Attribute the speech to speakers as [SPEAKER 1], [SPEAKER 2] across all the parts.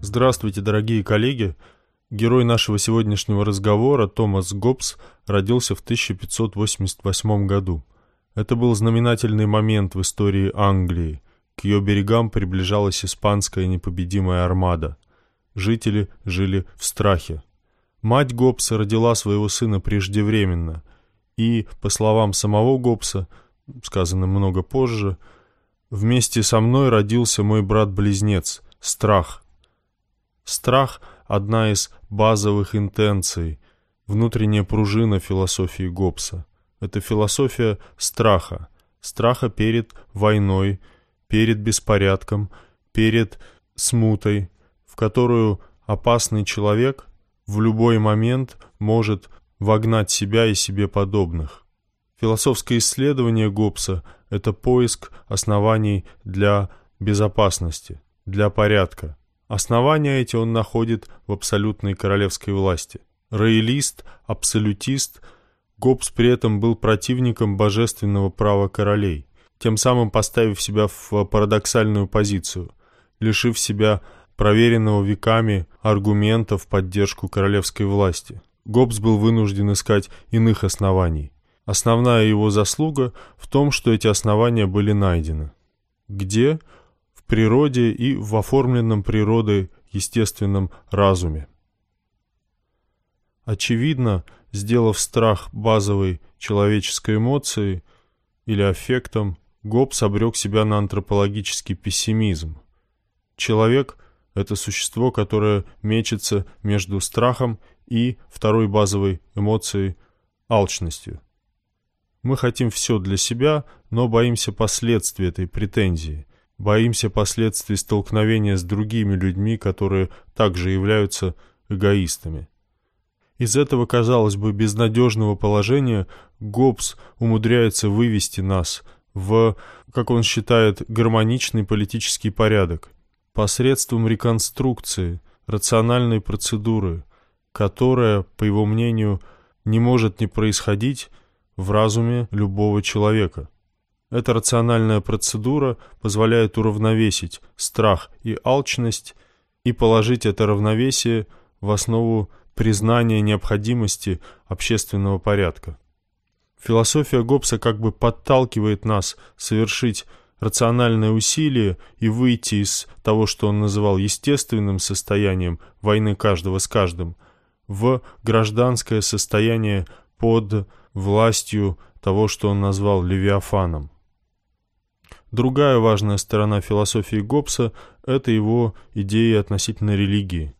[SPEAKER 1] Здравствуйте, дорогие коллеги! Герой нашего сегодняшнего разговора, Томас Гоббс, родился в 1588 году. Это был знаменательный момент в истории Англии. К ее берегам приближалась испанская непобедимая армада. Жители жили в страхе. Мать Гоббса родила своего сына преждевременно, и, по словам самого Гоббса, сказано много позже, «Вместе со мной родился мой брат-близнец, Страх». Страх — одна из базовых интенций, внутренняя пружина философии Гоббса. Это философия страха, страха перед войной, перед беспорядком, перед смутой, в которую опасный человек в любой момент может вогнать себя и себе подобных. Философское исследование Гоббса – это поиск оснований для безопасности, для порядка. Основания эти он находит в абсолютной королевской власти. Роялист, абсолютист, Гоббс при этом был противником божественного права королей, тем самым поставив себя в парадоксальную позицию, лишив себя проверенного веками аргумента в поддержку королевской власти. Гоббс был вынужден искать иных оснований. Основная его заслуга в том, что эти основания были найдены. Где? Природе и в оформленном природой естественном разуме. Очевидно, сделав страх базовой человеческой эмоцией или аффектом, Гоббс обрек себя на антропологический пессимизм. Человек — это существо, которое мечется между страхом и второй базовой эмоцией — алчностью. Мы хотим все для себя, но боимся последствий этой претензии. Боимся последствий столкновения с другими людьми, которые также являются эгоистами. Из этого, казалось бы, безнадежного положения Гоббс умудряется вывести нас в, как он считает, гармоничный политический порядок посредством реконструкции, рациональной процедуры, которая, по его мнению, не может не происходить в разуме любого человека. Эта рациональная процедура позволяет уравновесить страх и алчность и положить это равновесие в основу признания необходимости общественного порядка. Философия Гоббса как бы подталкивает нас совершить рациональное усилие и выйти из того, что он называл естественным состоянием войны каждого с каждым, в гражданское состояние под властью того, что он назвал Левиафаном. Другая важная сторона философии Гоббса – это его идеи относительно религии.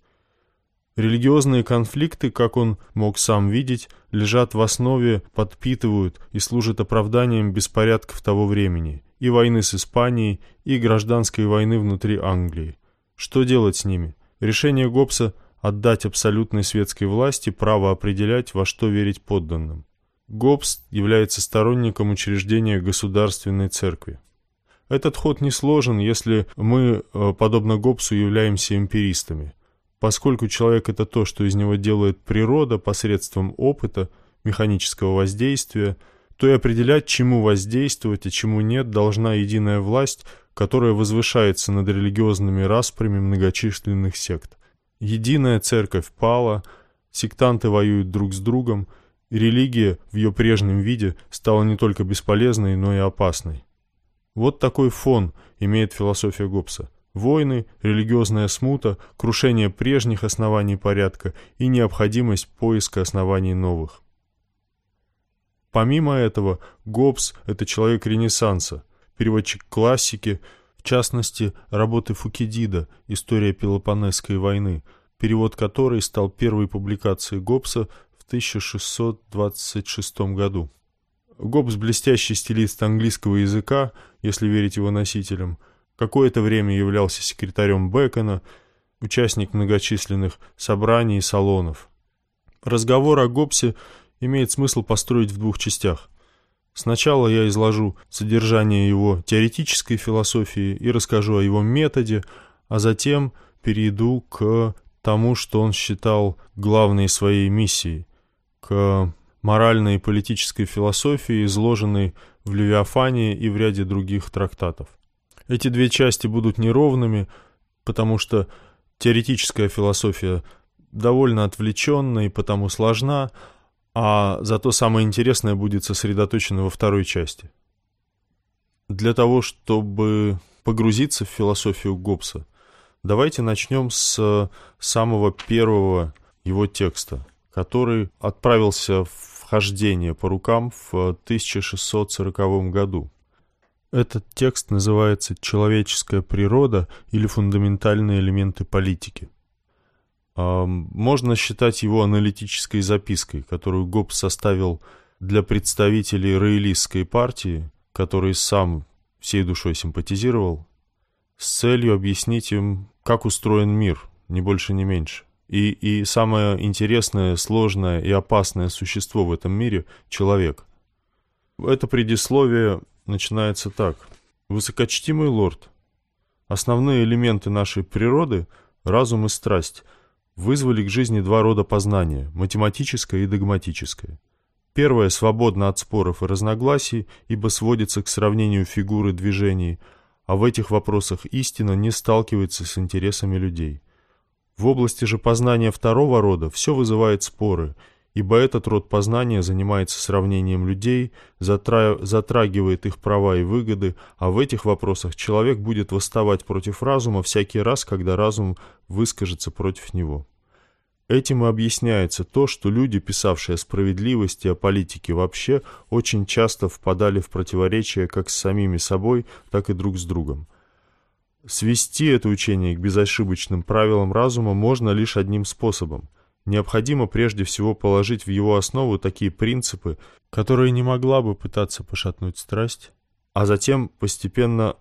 [SPEAKER 1] Религиозные конфликты, как он мог сам видеть, лежат в основе, подпитывают и служат оправданием беспорядков того времени, и войны с Испанией, и гражданской войны внутри Англии. Что делать с ними? Решение Гоббса – отдать абсолютной светской власти право определять, во что верить подданным. Гоббс является сторонником учреждения государственной церкви. Этот ход не сложен, если мы, э, подобно Гоббсу, являемся эмпиристами. Поскольку человек – это то, что из него делает природа посредством опыта, механического воздействия, то и определять, чему воздействовать, а чему нет, должна единая власть, которая возвышается над религиозными распрями многочисленных сект. Единая церковь пала, сектанты воюют друг с другом, и религия в ее прежнем виде стала не только бесполезной, но и опасной. Вот такой фон имеет философия Гоббса. Войны, религиозная смута, крушение прежних оснований порядка и необходимость поиска оснований новых. Помимо этого, Гоббс – это человек Ренессанса, переводчик классики, в частности, работы Фукидида «История Пелопонесской войны», перевод которой стал первой публикацией Гоббса в 1626 году. Гоббс – блестящий стилист английского языка, если верить его носителям. Какое-то время являлся секретарем Бекона, участник многочисленных собраний и салонов. Разговор о Гоббсе имеет смысл построить в двух частях. Сначала я изложу содержание его теоретической философии и расскажу о его методе, а затем перейду к тому, что он считал главной своей миссией, к моральной и политической философии, изложенной в Левиафане и в ряде других трактатов. Эти две части будут неровными, потому что Теоретическая философия довольно отвлеченна и потому сложна, а зато самое интересное будет сосредоточено во второй части. Для того, чтобы погрузиться в философию Гоббса, давайте начнем с самого первого его текста, который отправился в хождение по рукам в 1640 году. Этот текст называется «Человеческая природа» или «Фундаментальные элементы политики». Можно считать его аналитической запиской, которую Гоббс составил для представителей роялистской партии, который сам всей душой симпатизировал, с целью объяснить им, как устроен мир, ни больше, ни меньше. И, и самое интересное, сложное и опасное существо в этом мире — человек. Это предисловие начинается так. «Высокочтимый лорд, основные элементы нашей природы — разум и страсть — вызвали к жизни два рода познания — математическое и догматическое. Первое свободно от споров и разногласий, ибо сводится к сравнению фигуры движений, а в этих вопросах истина не сталкивается с интересами людей. В области же познания второго рода все вызывает споры — ибо этот род познания занимается сравнением людей, затра... затрагивает их права и выгоды, а в этих вопросах человек будет восставать против разума всякий раз, когда разум выскажется против него. Этим и объясняется то, что люди, писавшие о справедливости, о политике вообще, очень часто впадали в противоречия как с самими собой, так и друг с другом. Свести это учение к безошибочным правилам разума можно лишь одним способом – необходимо прежде всего положить в его основу такие принципы, которые не могла бы пытаться пошатнуть страсть, а затем постепенно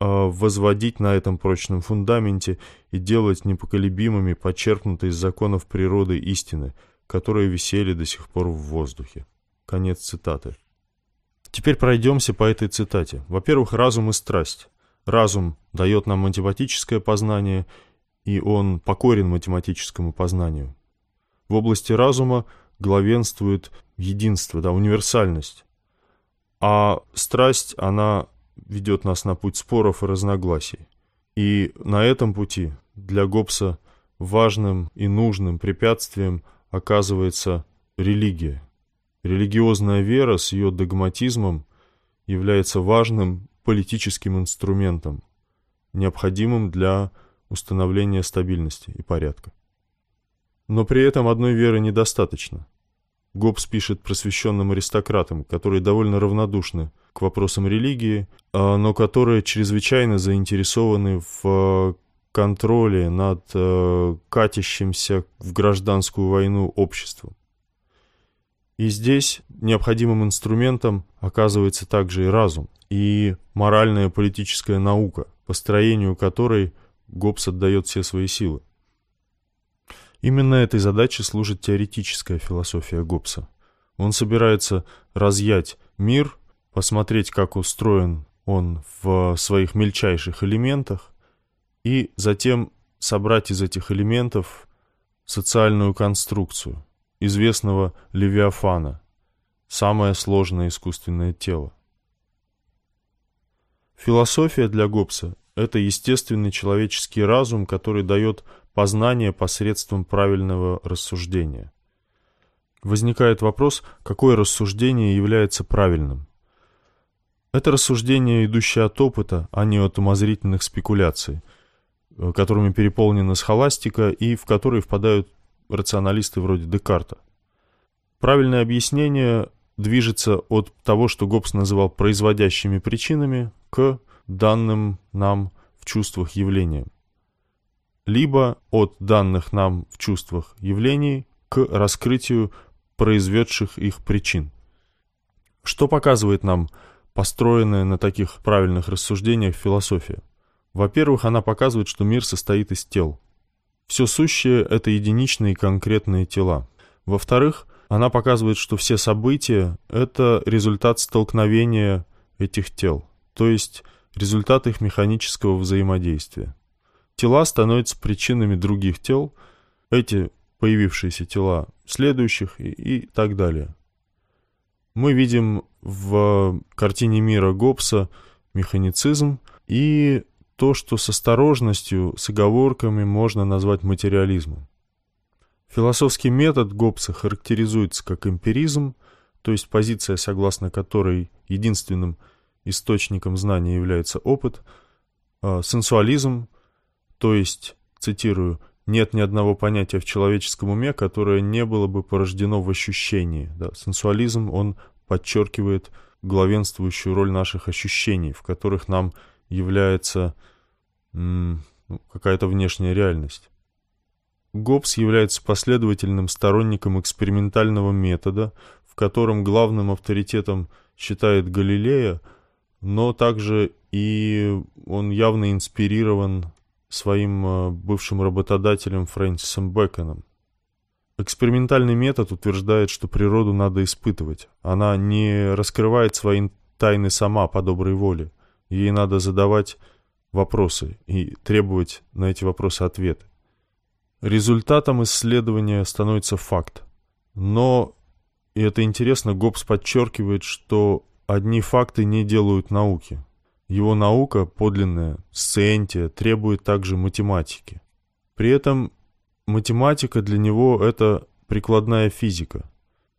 [SPEAKER 1] э, возводить на этом прочном фундаменте и делать непоколебимыми подчеркнутые из законов природы истины, которые висели до сих пор в воздухе. Конец цитаты. Теперь пройдемся по этой цитате. Во-первых, разум и страсть. Разум дает нам математическое познание, и он покорен математическому познанию. В области разума главенствует единство, да, универсальность. А страсть, она ведет нас на путь споров и разногласий. И на этом пути для Гоббса важным и нужным препятствием оказывается религия. Религиозная вера с ее догматизмом является важным политическим инструментом, необходимым для установления стабильности и порядка. Но при этом одной веры недостаточно. Гоббс пишет просвещенным аристократам, которые довольно равнодушны к вопросам религии, а, но которые чрезвычайно заинтересованы в контроле над э, катящимся в гражданскую войну обществом. И здесь необходимым инструментом оказывается также и разум, и моральная политическая наука, построению которой Гоббс отдает все свои силы. Именно этой задаче служит теоретическая философия Гоббса. Он собирается разъять мир, посмотреть, как устроен он в своих мельчайших элементах, и затем собрать из этих элементов социальную конструкцию известного Левиафана, самое сложное искусственное тело. Философия для Гоббса – это естественный человеческий разум, который дает познание посредством правильного рассуждения. Возникает вопрос, какое рассуждение является правильным. Это рассуждение, идущее от опыта, а не от умозрительных спекуляций, э, которыми переполнена схоластика и в которые впадают рационалисты вроде Декарта. Правильное объяснение движется от того, что Гоббс называл производящими причинами, к данным нам в чувствах явлениям либо от данных нам в чувствах явлений к раскрытию произведших их причин. Что показывает нам построенная на таких правильных рассуждениях философия? Во-первых, она показывает, что мир состоит из тел. Все сущее – это единичные конкретные тела. Во-вторых, она показывает, что все события – это результат столкновения этих тел, то есть результат их механического взаимодействия. Тела становятся причинами других тел, эти появившиеся тела следующих и, и так далее. Мы видим в картине мира Гоббса механицизм и то, что с осторожностью, с оговорками можно назвать материализмом. Философский метод Гоббса характеризуется как эмпиризм, то есть позиция, согласно которой единственным источником знания является опыт, а сенсуализм, то есть, цитирую, нет ни одного понятия в человеческом уме, которое не было бы порождено в ощущении. Да, сенсуализм, он подчеркивает главенствующую роль наших ощущений, в которых нам является ну, какая-то внешняя реальность. Гоббс является последовательным сторонником экспериментального метода, в котором главным авторитетом считает Галилея, но также и он явно инспирирован своим э, бывшим работодателем Фрэнсисом Бэконом. Экспериментальный метод утверждает, что природу надо испытывать. Она не раскрывает свои тайны сама по доброй воле. Ей надо задавать вопросы и требовать на эти вопросы ответы. Результатом исследования становится факт. Но, и это интересно, Гоббс подчеркивает, что одни факты не делают науки. Его наука, подлинная, сциентия, требует также математики. При этом математика для него — это прикладная физика.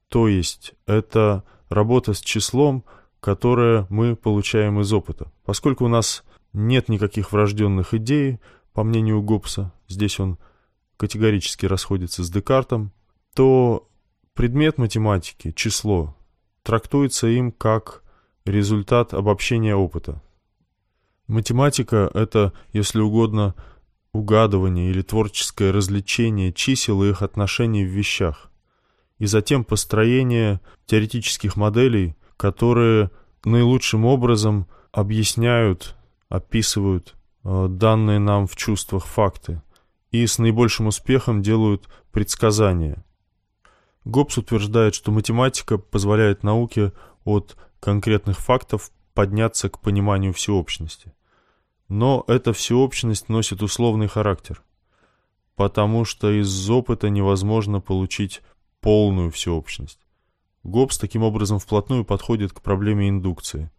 [SPEAKER 1] То есть это работа с числом, которое мы получаем из опыта. Поскольку у нас нет никаких врожденных идей, по мнению Гоббса, здесь он категорически расходится с Декартом, то предмет математики, число, трактуется им как результат обобщения опыта. Математика — это, если угодно, угадывание или творческое развлечение чисел и их отношений в вещах, и затем построение теоретических моделей, которые наилучшим образом объясняют, описывают э, данные нам в чувствах факты и с наибольшим успехом делают предсказания. Гоббс утверждает, что математика позволяет науке от конкретных фактов подняться к пониманию всеобщности. Но эта всеобщность носит условный характер, потому что из опыта невозможно получить полную всеобщность. Гоббс таким образом вплотную подходит к проблеме индукции.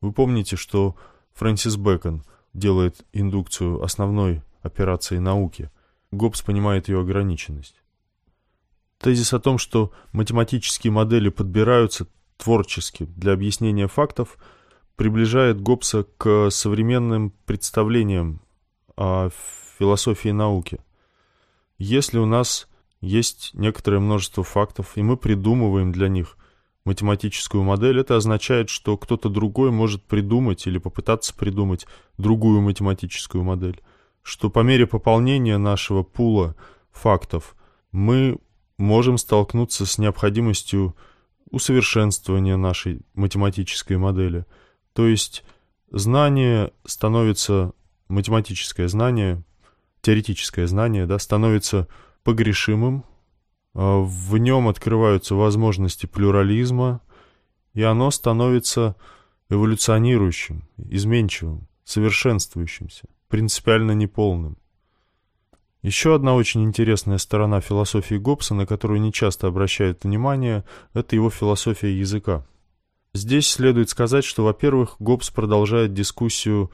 [SPEAKER 1] Вы помните, что Фрэнсис Бэкон делает индукцию основной операцией науки. Гоббс понимает ее ограниченность. Тезис о том, что математические модели подбираются творчески для объяснения фактов, приближает Гоббса к современным представлениям о философии науки. Если у нас есть некоторое множество фактов, и мы придумываем для них математическую модель, это означает, что кто-то другой может придумать или попытаться придумать другую математическую модель что по мере пополнения нашего пула фактов мы можем столкнуться с необходимостью усовершенствования нашей математической модели. То есть знание становится, математическое знание, теоретическое знание, да, становится погрешимым, а в нем открываются возможности плюрализма, и оно становится эволюционирующим, изменчивым, совершенствующимся принципиально неполным. Еще одна очень интересная сторона философии Гоббса, на которую не часто обращают внимание, это его философия языка. Здесь следует сказать, что, во-первых, Гоббс продолжает дискуссию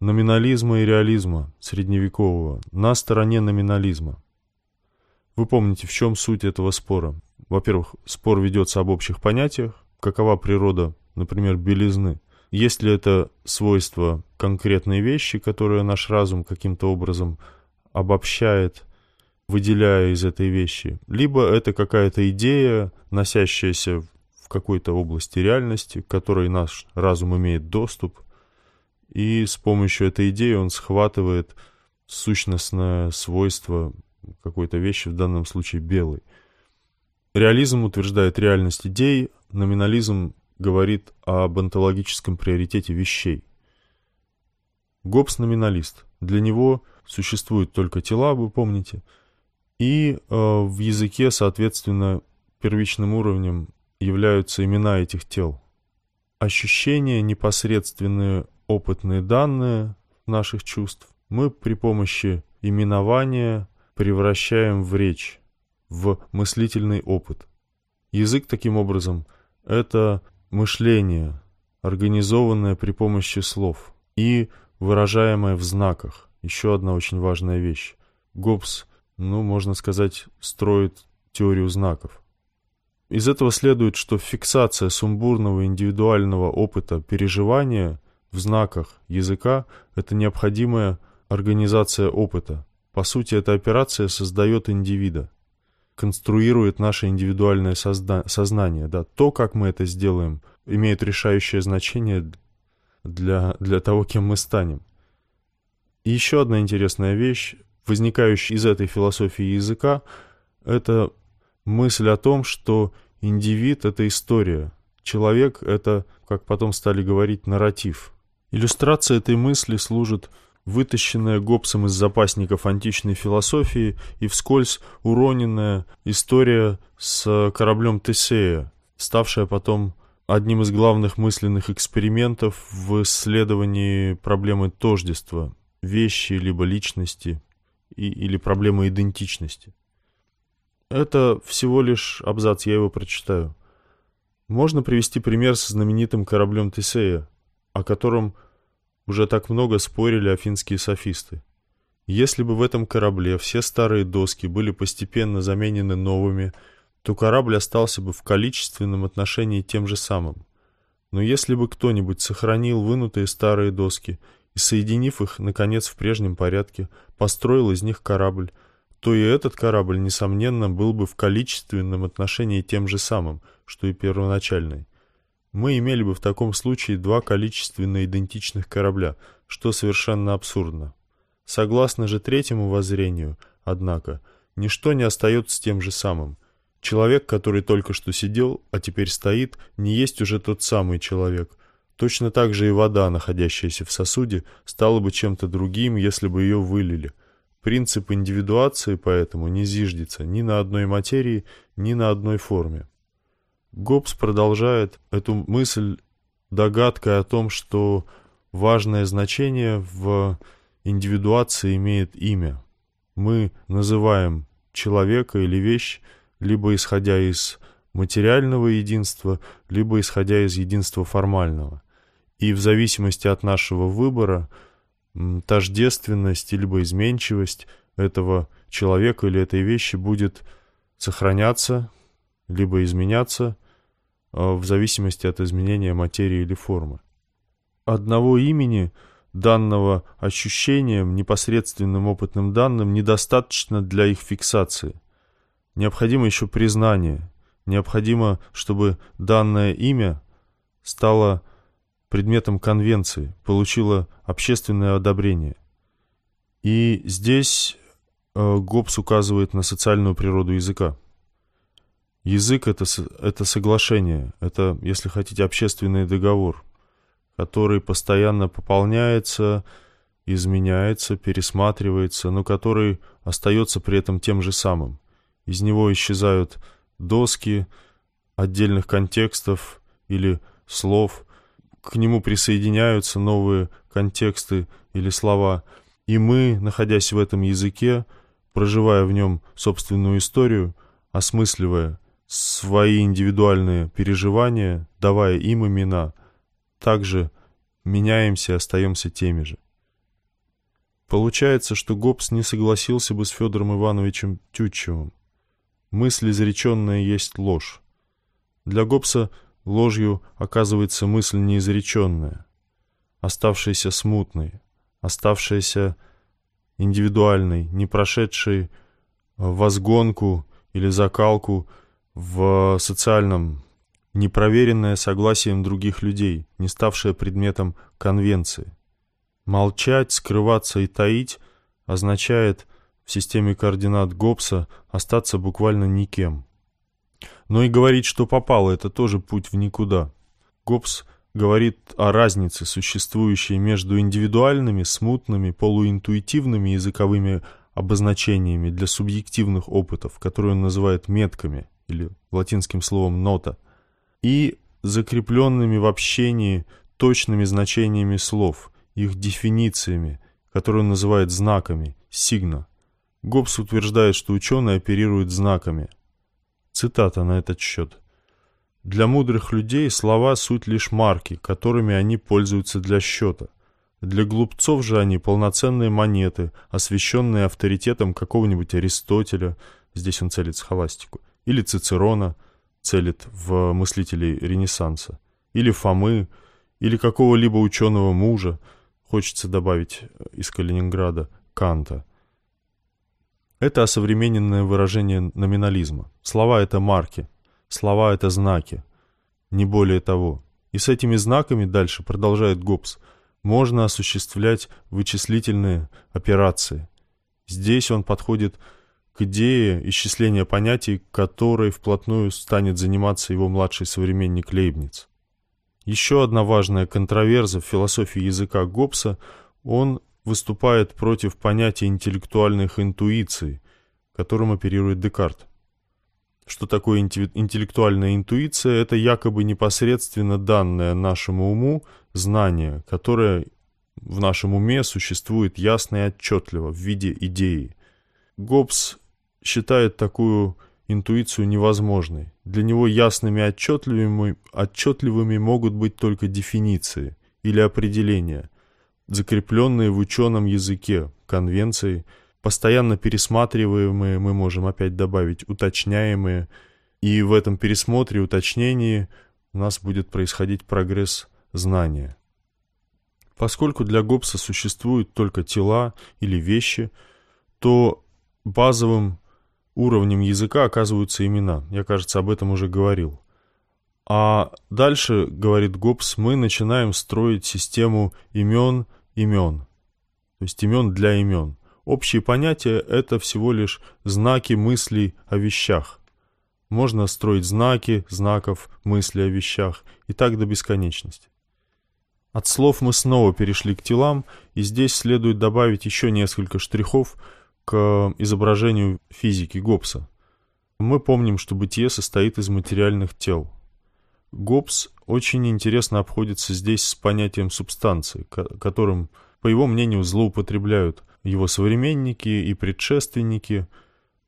[SPEAKER 1] номинализма и реализма средневекового на стороне номинализма. Вы помните, в чем суть этого спора? Во-первых, спор ведется об общих понятиях, какова природа, например, белизны. Есть ли это свойство конкретной вещи, которые наш разум каким-то образом обобщает, выделяя из этой вещи, либо это какая-то идея, носящаяся в какой-то области реальности, к которой наш разум имеет доступ, и с помощью этой идеи он схватывает сущностное свойство какой-то вещи, в данном случае белой. Реализм утверждает реальность идей, номинализм говорит об онтологическом приоритете вещей. Гоббс номиналист. Для него существуют только тела, вы помните, и э, в языке, соответственно, первичным уровнем являются имена этих тел. Ощущения, непосредственные опытные данные наших чувств мы при помощи именования превращаем в речь, в мыслительный опыт. Язык таким образом – это мышление, организованное при помощи слов. И выражаемое в знаках. Еще одна очень важная вещь. Гоббс, ну, можно сказать, строит теорию знаков. Из этого следует, что фиксация сумбурного индивидуального опыта переживания в знаках языка – это необходимая организация опыта. По сути, эта операция создает индивида, конструирует наше индивидуальное созна сознание. Да? То, как мы это сделаем, имеет решающее значение для, для того, кем мы станем. И еще одна интересная вещь, возникающая из этой философии языка, это мысль о том, что индивид — это история, человек — это, как потом стали говорить, нарратив. Иллюстрация этой мысли служит вытащенная Гоббсом из запасников античной философии и вскользь уроненная история с кораблем Тесея, ставшая потом одним из главных мысленных экспериментов в исследовании проблемы тождества, вещи либо личности и, или проблемы идентичности. Это всего лишь абзац, я его прочитаю. Можно привести пример со знаменитым кораблем Тесея, о котором уже так много спорили афинские софисты. Если бы в этом корабле все старые доски были постепенно заменены новыми, то корабль остался бы в количественном отношении тем же самым. Но если бы кто-нибудь сохранил вынутые старые доски и, соединив их, наконец, в прежнем порядке, построил из них корабль, то и этот корабль, несомненно, был бы в количественном отношении тем же самым, что и первоначальный. Мы имели бы в таком случае два количественно идентичных корабля, что совершенно абсурдно. Согласно же третьему воззрению, однако, ничто не остается тем же самым. Человек, который только что сидел, а теперь стоит, не есть уже тот самый человек. Точно так же и вода, находящаяся в сосуде, стала бы чем-то другим, если бы ее вылили – Принцип индивидуации поэтому не зиждется ни на одной материи, ни на одной форме. Гоббс продолжает эту мысль догадкой о том, что важное значение в индивидуации имеет имя. Мы называем человека или вещь либо исходя из материального единства, либо исходя из единства формального. И в зависимости от нашего выбора – тождественность либо изменчивость этого человека или этой вещи будет сохраняться, либо изменяться а, в зависимости от изменения материи или формы. Одного имени, данного ощущением, непосредственным опытным данным, недостаточно для их фиксации. Необходимо еще признание. Необходимо, чтобы данное имя стало предметом конвенции, получила общественное одобрение. И здесь э, Гоббс указывает на социальную природу языка. Язык это, — это соглашение, это, если хотите, общественный договор, который постоянно пополняется, изменяется, пересматривается, но который остается при этом тем же самым. Из него исчезают доски отдельных контекстов или слов, к нему присоединяются новые контексты или слова, и мы, находясь в этом языке, проживая в нем собственную историю, осмысливая свои индивидуальные переживания, давая им имена, также меняемся и остаемся теми же. Получается, что Гоббс не согласился бы с Федором Ивановичем Тютчевым. Мысль изреченная есть ложь. Для Гоббса Ложью оказывается мысль неизреченная, оставшаяся смутной, оставшаяся индивидуальной, не прошедшей возгонку или закалку в социальном, не проверенная согласием других людей, не ставшая предметом конвенции. Молчать, скрываться и таить означает в системе координат Гоббса остаться буквально никем. Но и говорить, что попало, это тоже путь в никуда. Гоббс говорит о разнице, существующей между индивидуальными, смутными, полуинтуитивными языковыми обозначениями для субъективных опытов, которые он называет метками, или латинским словом «нота», и закрепленными в общении точными значениями слов, их дефинициями, которые он называет знаками, сигна. Гоббс утверждает, что ученые оперируют знаками, Цитата на этот счет. «Для мудрых людей слова — суть лишь марки, которыми они пользуются для счета. Для глупцов же они полноценные монеты, освященные авторитетом какого-нибудь Аристотеля, здесь он целит схоластику, или Цицерона, целит в мыслителей Ренессанса, или Фомы, или какого-либо ученого мужа, хочется добавить из Калининграда, Канта. Это осовремененное выражение номинализма. Слова — это марки, слова — это знаки, не более того. И с этими знаками, дальше продолжает Гоббс, можно осуществлять вычислительные операции. Здесь он подходит к идее исчисления понятий, которой вплотную станет заниматься его младший современник Лейбниц. Еще одна важная контроверза в философии языка Гоббса – он выступает против понятия интеллектуальных интуиций, которым оперирует Декарт. Что такое интеллектуальная интуиция? Это якобы непосредственно данное нашему уму знание, которое в нашем уме существует ясно и отчетливо в виде идеи. Гоббс считает такую интуицию невозможной. Для него ясными и отчетливыми, отчетливыми могут быть только дефиниции или определения, закрепленные в ученом языке, конвенции, постоянно пересматриваемые, мы можем опять добавить, уточняемые, и в этом пересмотре, уточнении у нас будет происходить прогресс знания. Поскольку для Гоббса существуют только тела или вещи, то базовым уровнем языка оказываются имена. Я, кажется, об этом уже говорил. А дальше, говорит Гоббс, мы начинаем строить систему имен имен. То есть имен для имен. Общие понятия — это всего лишь знаки мыслей о вещах. Можно строить знаки, знаков, мысли о вещах, и так до бесконечности. От слов мы снова перешли к телам, и здесь следует добавить еще несколько штрихов к изображению физики Гоббса. Мы помним, что бытие состоит из материальных тел. Гоббс очень интересно обходится здесь с понятием субстанции, которым, по его мнению, злоупотребляют его современники и предшественники.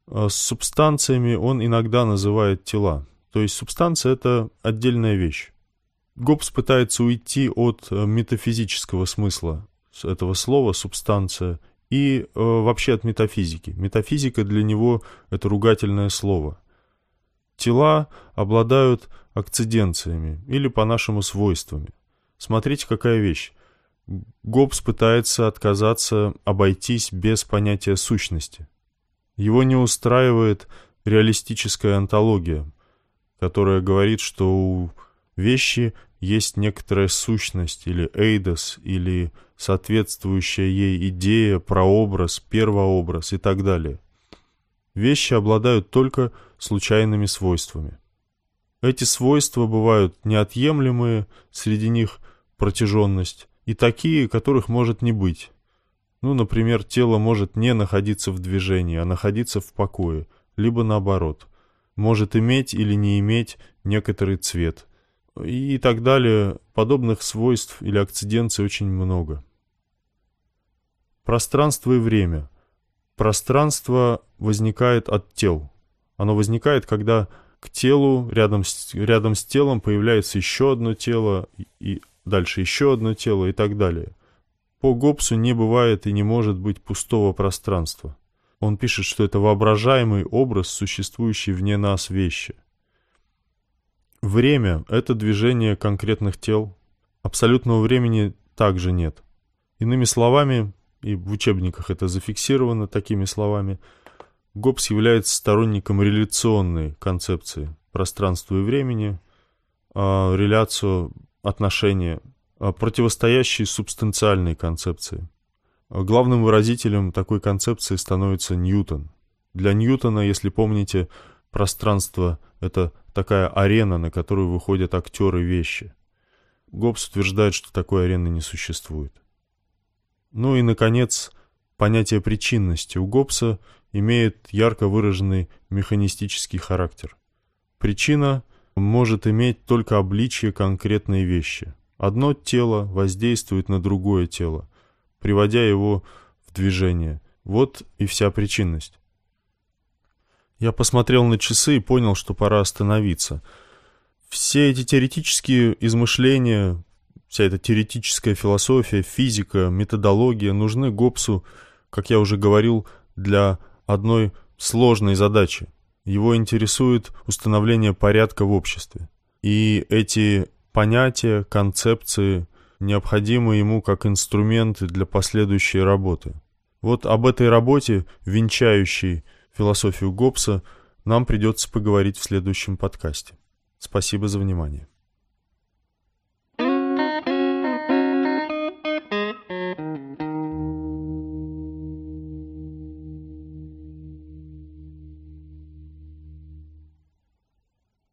[SPEAKER 1] А с субстанциями он иногда называет тела. То есть субстанция — это отдельная вещь. Гоббс пытается уйти от э, метафизического смысла этого слова «субстанция» и э, вообще от метафизики. Метафизика для него — это ругательное слово. Тела обладают акциденциями или по-нашему свойствами. Смотрите, какая вещь. Гоббс пытается отказаться, обойтись без понятия сущности. Его не устраивает реалистическая антология, которая говорит, что у вещи есть некоторая сущность или эйдос, или соответствующая ей идея, прообраз, первообраз и так далее. Вещи обладают только случайными свойствами. Эти свойства бывают неотъемлемые, среди них протяженность, и такие, которых может не быть. Ну, например, тело может не находиться в движении, а находиться в покое, либо наоборот. Может иметь или не иметь некоторый цвет – и так далее. Подобных свойств или акциденций очень много. Пространство и время. Пространство возникает от тел. Оно возникает, когда к телу, рядом с, рядом с телом появляется еще одно тело, и дальше еще одно тело и так далее. По Гоббсу не бывает и не может быть пустого пространства. Он пишет, что это воображаемый образ, существующий вне нас вещи – Время — это движение конкретных тел. Абсолютного времени также нет. Иными словами, и в учебниках это зафиксировано такими словами, Гоббс является сторонником реляционной концепции пространства и времени, а реляцию отношения, а противостоящей субстанциальной концепции. Главным выразителем такой концепции становится Ньютон. Для Ньютона, если помните, пространство — это такая арена, на которую выходят актеры вещи. Гоббс утверждает, что такой арены не существует. Ну и, наконец, понятие причинности у Гоббса имеет ярко выраженный механистический характер. Причина может иметь только обличие конкретной вещи. Одно тело воздействует на другое тело, приводя его в движение. Вот и вся причинность. Я посмотрел на часы и понял, что пора остановиться. Все эти теоретические измышления вся эта теоретическая философия, физика, методология нужны Гоббсу, как я уже говорил, для одной сложной задачи. Его интересует установление порядка в обществе. И эти понятия, концепции необходимы ему как инструменты для последующей работы. Вот об этой работе, венчающей философию Гоббса, нам придется поговорить в следующем подкасте. Спасибо за внимание.